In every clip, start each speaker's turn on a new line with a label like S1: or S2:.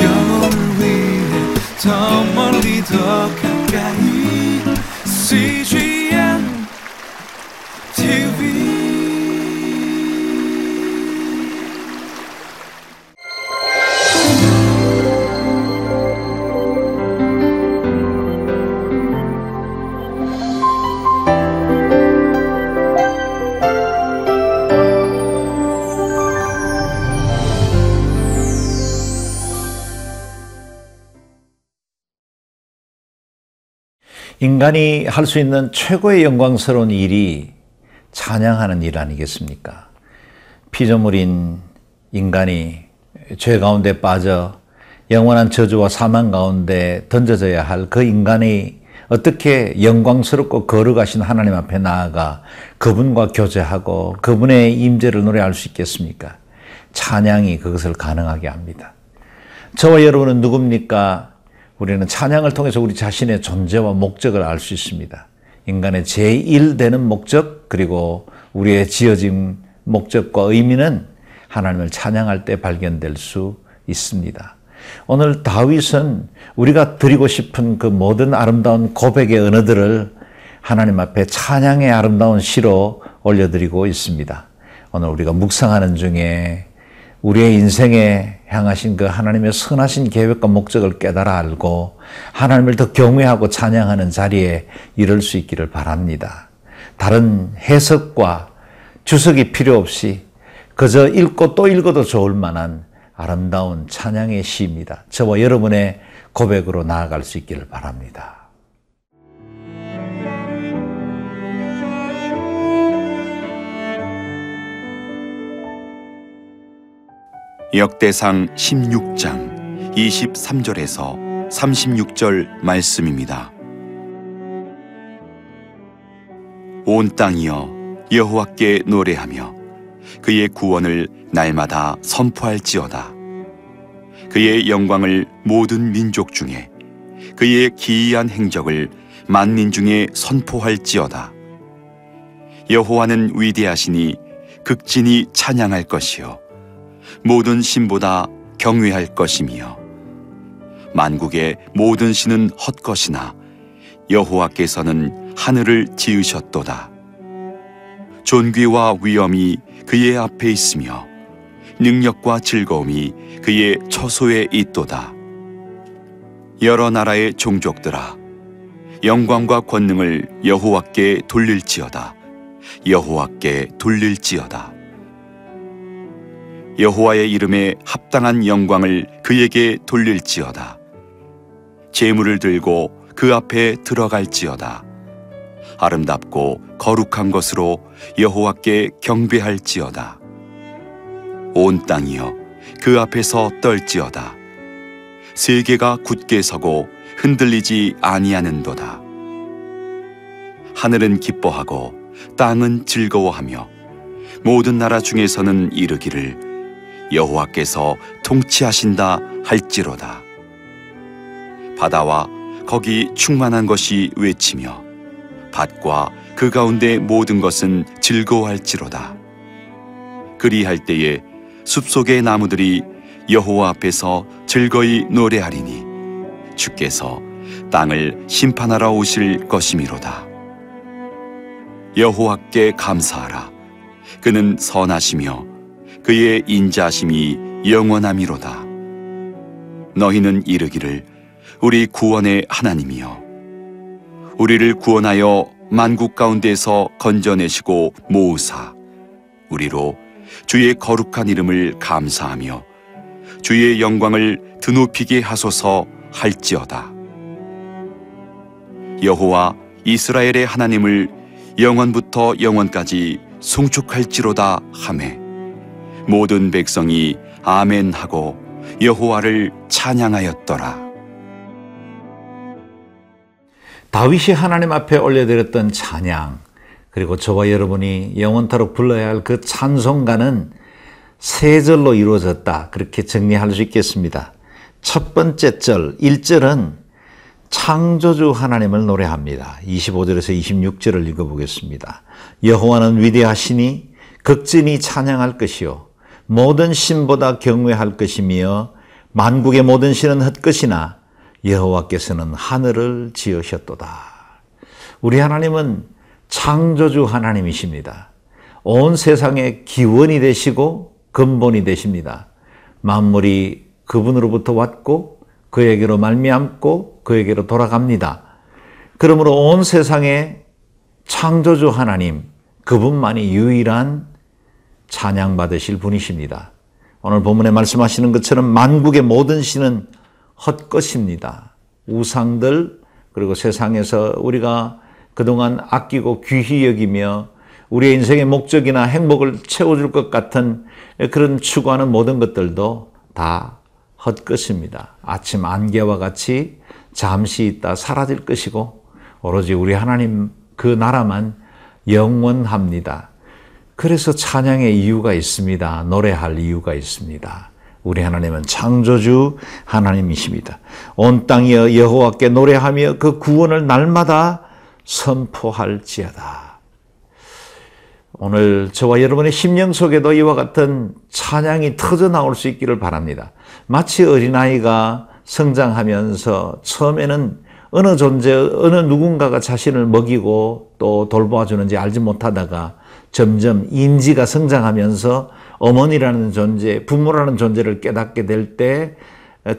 S1: 영혼을 위해 더 멀리 더 가
S2: 인간이 할 수 있는 최고의 영광스러운 일이 찬양하는 일 아니겠습니까? 피조물인 인간이 죄 가운데 빠져 영원한 저주와 사망 가운데 던져져야 할 그 인간이 어떻게 영광스럽고 거룩하신 하나님 앞에 나아가 그분과 교제하고 그분의 임재를 노래할 수 있겠습니까? 찬양이 그것을 가능하게 합니다. 저와 여러분은 누굽니까? 우리는 찬양을 통해서 우리 자신의 존재와 목적을 알 수 있습니다. 인간의 제1되는 목적, 그리고 우리의 지어진 목적과 의미는 하나님을 찬양할 때 발견될 수 있습니다. 오늘 다윗은 우리가 드리고 싶은 그 모든 아름다운 고백의 언어들을 하나님 앞에 찬양의 아름다운 시로 올려드리고 있습니다. 오늘 우리가 묵상하는 중에 우리의 인생에 향하신 그 하나님의 선하신 계획과 목적을 깨달아 알고 하나님을 더 경외하고 찬양하는 자리에 이를 수 있기를 바랍니다. 다른 해석과 주석이 필요 없이 그저 읽고 또 읽어도 좋을 만한 아름다운 찬양의 시입니다. 저와 여러분의 고백으로 나아갈 수 있기를 바랍니다.
S3: 역대상 16장 23절에서 36절 말씀입니다. 온 땅이여 여호와께 노래하며 그의 구원을 날마다 선포할지어다. 그의 영광을 모든 민족 중에 그의 기이한 행적을 만민 중에 선포할지어다. 여호와는 위대하시니 극진히 찬양할 것이요 모든 신보다 경외할 것이며 만국의 모든 신은 헛것이나 여호와께서는 하늘을 지으셨도다. 존귀와 위엄이 그의 앞에 있으며 능력과 즐거움이 그의 처소에 있도다. 여러 나라의 종족들아 영광과 권능을 여호와께 돌릴지어다. 여호와께 돌릴지어다. 여호와의 이름에 합당한 영광을 그에게 돌릴지어다. 재물을 들고 그 앞에 들어갈지어다. 아름답고 거룩한 것으로 여호와께 경배할지어다. 온 땅이여 그 앞에서 떨지어다. 세계가 굳게 서고 흔들리지 아니하는도다. 하늘은 기뻐하고 땅은 즐거워하며 모든 나라 중에서는 이르기를 여호와께서 통치하신다 할지로다. 바다와 거기 충만한 것이 외치며 밭과 그 가운데 모든 것은 즐거워할지로다. 그리할 때에 숲속의 나무들이 여호와 앞에서 즐거이 노래하리니 주께서 땅을 심판하러 오실 것이미로다. 여호와께 감사하라. 그는 선하시며 그의 인자심이 영원함이로다. 너희는 이르기를 우리 구원의 하나님이여 우리를 구원하여 만국 가운데서 건져내시고 모으사 우리로 주의 거룩한 이름을 감사하며 주의 영광을 드높이게 하소서 할지어다. 여호와 이스라엘의 하나님을 영원부터 영원까지 송축할지로다 하매 모든 백성이 아멘 하고 여호와를 찬양하였더라.
S2: 다윗이 하나님 앞에 올려드렸던 찬양, 그리고 저와 여러분이 영원토록 불러야 할 그 찬송가는 세 절로 이루어졌다. 그렇게 정리할 수 있겠습니다. 첫 번째 절, 1절은 창조주 하나님을 노래합니다. 25절에서 26절을 읽어보겠습니다. 여호와는 위대하시니 극진히 찬양할 것이요. 모든 신보다 경외할 것이며 만국의 모든 신은 헛것이나 여호와께서는 하늘을 지으셨도다. 우리 하나님은 창조주 하나님이십니다. 온 세상의 기원이 되시고 근본이 되십니다. 만물이 그분으로부터 왔고 그에게로 말미암고 그에게로 돌아갑니다. 그러므로 온 세상의 창조주 하나님 그분만이 유일한 찬양받으실 분이십니다. 오늘 본문에 말씀하시는 것처럼 만국의 모든 신은 헛것입니다. 우상들 그리고 세상에서 우리가 그동안 아끼고 귀히 여기며 우리의 인생의 목적이나 행복을 채워줄 것 같은 그런 추구하는 모든 것들도 다 헛것입니다. 아침 안개와 같이 잠시 있다 사라질 것이고 오로지 우리 하나님 그 나라만 영원합니다. 그래서 찬양의 이유가 있습니다. 노래할 이유가 있습니다. 우리 하나님은 창조주 하나님이십니다. 온 땅이여 여호와께 노래하며 그 구원을 날마다 선포할지어다. 오늘 저와 여러분의 심령 속에도 이와 같은 찬양이 터져 나올 수 있기를 바랍니다. 마치 어린아이가 성장하면서 처음에는 어느 존재, 어느 누군가가 자신을 먹이고 또 돌보아주는지 알지 못하다가 점점 인지가 성장하면서 어머니라는 존재, 부모라는 존재를 깨닫게 될 때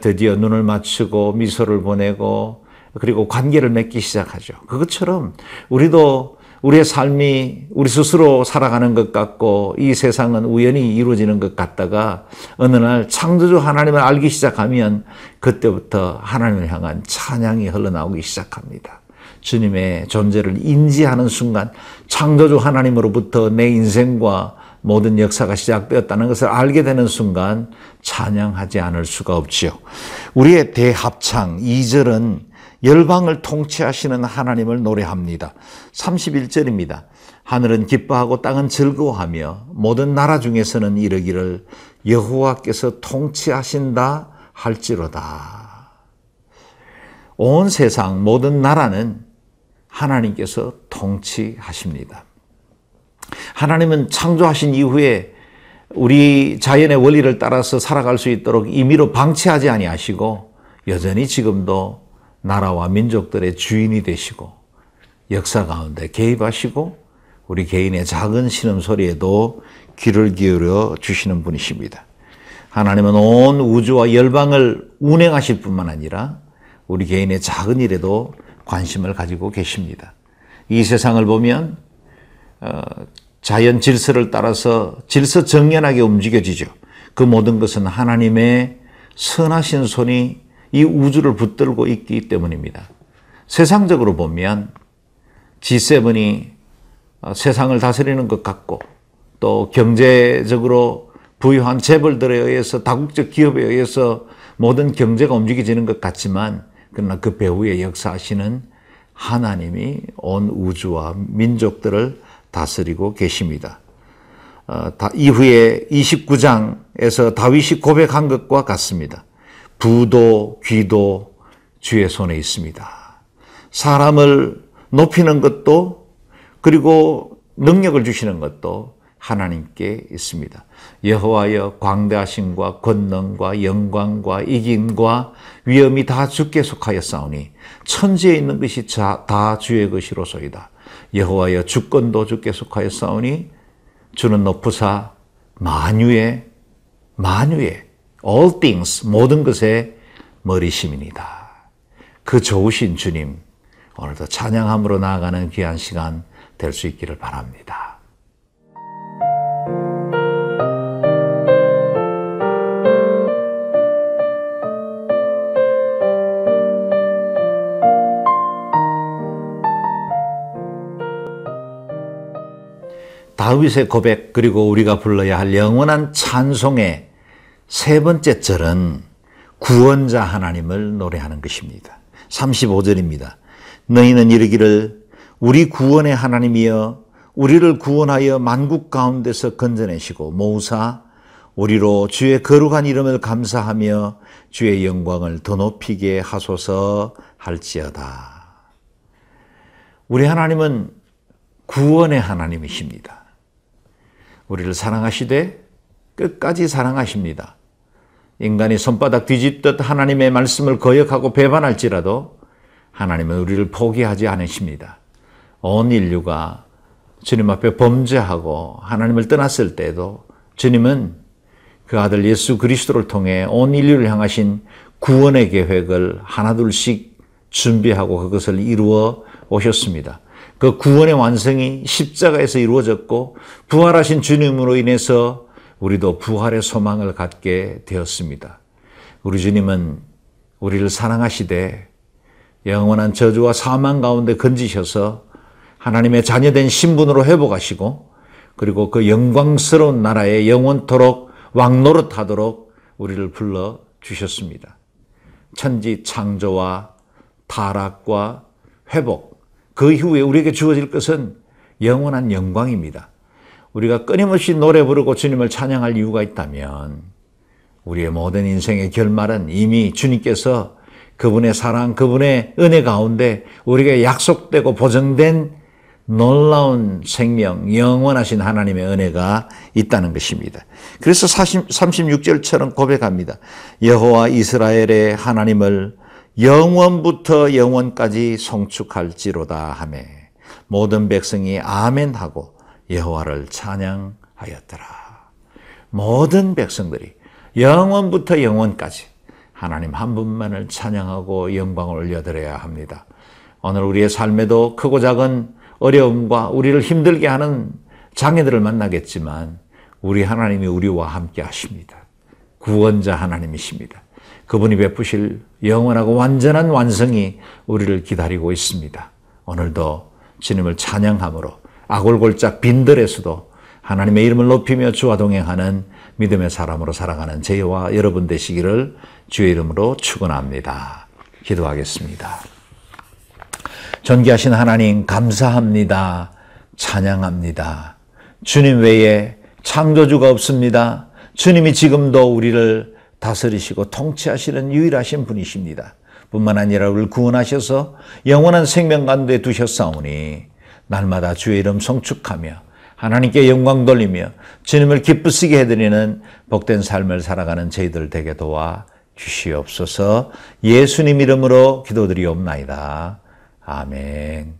S2: 드디어 눈을 맞추고 미소를 보내고 그리고 관계를 맺기 시작하죠. 그것처럼 우리도 우리의 삶이 우리 스스로 살아가는 것 같고 이 세상은 우연히 이루어지는 것 같다가 어느 날 창조주 하나님을 알기 시작하면 그때부터 하나님을 향한 찬양이 흘러나오기 시작합니다. 주님의 존재를 인지하는 순간 창조주 하나님으로부터 내 인생과 모든 역사가 시작되었다는 것을 알게 되는 순간 찬양하지 않을 수가 없지요. 우리의 대합창 2절은 열방을 통치하시는 하나님을 노래합니다. 31절입니다. 하늘은 기뻐하고 땅은 즐거워하며 모든 나라 중에서는 이르기를 여호와께서 통치하신다 할지로다. 온 세상 모든 나라는 하나님께서 통치하십니다. 하나님은 창조하신 이후에 우리 자연의 원리를 따라서 살아갈 수 있도록 임의로 방치하지 아니하시고 여전히 지금도 나라와 민족들의 주인이 되시고 역사 가운데 개입하시고 우리 개인의 작은 신음 소리에도 귀를 기울여 주시는 분이십니다. 하나님은 온 우주와 열방을 운행하실 뿐만 아니라 우리 개인의 작은 일에도 관심을 가지고 계십니다. 이 세상을 보면 어, 자연 질서를 따라서 질서 정연하게 움직여지죠. 그 모든 것은 하나님의 선하신 손이 이 우주를 붙들고 있기 때문입니다. 세상적으로 보면 G7이 어, 세상을 다스리는 것 같고 또 경제적으로 부유한 재벌들에 의해서 다국적 기업에 의해서 모든 경제가 움직여지는 것 같지만 그러나 그 배후에 역사하시는 하나님이 온 우주와 민족들을 다스리고 계십니다. 어, 이후에 29장에서 다윗이 고백한 것과 같습니다. 부도 귀도 주의 손에 있습니다. 사람을 높이는 것도 그리고 능력을 주시는 것도 하나님께 있습니다. 여호와여 광대하심과 권능과 영광과 이김과 위엄이 다 주께 속하여 싸우니 천지에 있는 것이 다 주의 것이로소이다. 여호와여 주권도 주께 속하여 싸우니 주는 높으사 만유의 만유의 all things, 모든 것의 머리심입니다. 그 좋으신 주님, 오늘도 찬양함으로 나아가는 귀한 시간 될 수 있기를 바랍니다. 다윗의 고백 그리고 우리가 불러야 할 영원한 찬송의 세 번째 절은 구원자 하나님을 노래하는 것입니다. 35절입니다. 너희는 이르기를 우리 구원의 하나님이여 우리를 구원하여 만국 가운데서 건져내시고 모사 우리로 주의 거룩한 이름을 감사하며 주의 영광을 더 높이게 하소서 할지어다. 우리 하나님은 구원의 하나님이십니다. 우리를 사랑하시되 끝까지 사랑하십니다. 인간이 손바닥 뒤집듯 하나님의 말씀을 거역하고 배반할지라도 하나님은 우리를 포기하지 않으십니다. 온 인류가 주님 앞에 범죄하고 하나님을 떠났을 때에도 주님은 그 아들 예수 그리스도를 통해 온 인류를 향하신 구원의 계획을 하나둘씩 준비하고 그것을 이루어 오셨습니다. 그 구원의 완성이 십자가에서 이루어졌고 부활하신 주님으로 인해서 우리도 부활의 소망을 갖게 되었습니다. 우리 주님은 우리를 사랑하시되 영원한 저주와 사망 가운데 건지셔서 하나님의 자녀된 신분으로 회복하시고 그리고 그 영광스러운 나라에 영원토록 왕노릇하도록 우리를 불러 주셨습니다. 천지 창조와 타락과 회복 그 이후에 우리에게 주어질 것은 영원한 영광입니다. 우리가 끊임없이 노래 부르고 주님을 찬양할 이유가 있다면 우리의 모든 인생의 결말은 이미 주님께서 그분의 사랑, 그분의 은혜 가운데 우리에게 약속되고 보증된 놀라운 생명, 영원하신 하나님의 은혜가 있다는 것입니다. 그래서 36절처럼 고백합니다. 여호와 이스라엘의 하나님을 영원부터 영원까지 송축할지로다 하매 모든 백성이 아멘 하고 여호와를 찬양하였더라. 모든 백성들이 영원부터 영원까지 하나님 한 분만을 찬양하고 영광을 올려드려야 합니다. 오늘 우리의 삶에도 크고 작은 어려움과 우리를 힘들게 하는 장애들을 만나겠지만 우리 하나님이 우리와 함께 하십니다. 구원자 하나님이십니다. 그분이 베푸실 영원하고 완전한 완성이 우리를 기다리고 있습니다. 오늘도 주님을 찬양함으로 아골골짝 빈들에서도 하나님의 이름을 높이며 주와 동행하는 믿음의 사람으로 살아가는 저와 여러분 되시기를 주의 이름으로 축원합니다. 기도하겠습니다. 존귀하신 하나님 감사합니다. 찬양합니다. 주님 외에 창조주가 없습니다. 주님이 지금도 우리를 다스리시고 통치하시는 유일하신 분이십니다. 뿐만 아니라 우리를 구원하셔서 영원한 생명 가운데 두셨사오니 날마다 주의 이름 성축하며 하나님께 영광 돌리며 주님을 기쁘시게 해드리는 복된 삶을 살아가는 저희들 되게 도와 주시옵소서 예수님 이름으로 기도드리옵나이다. 아멘.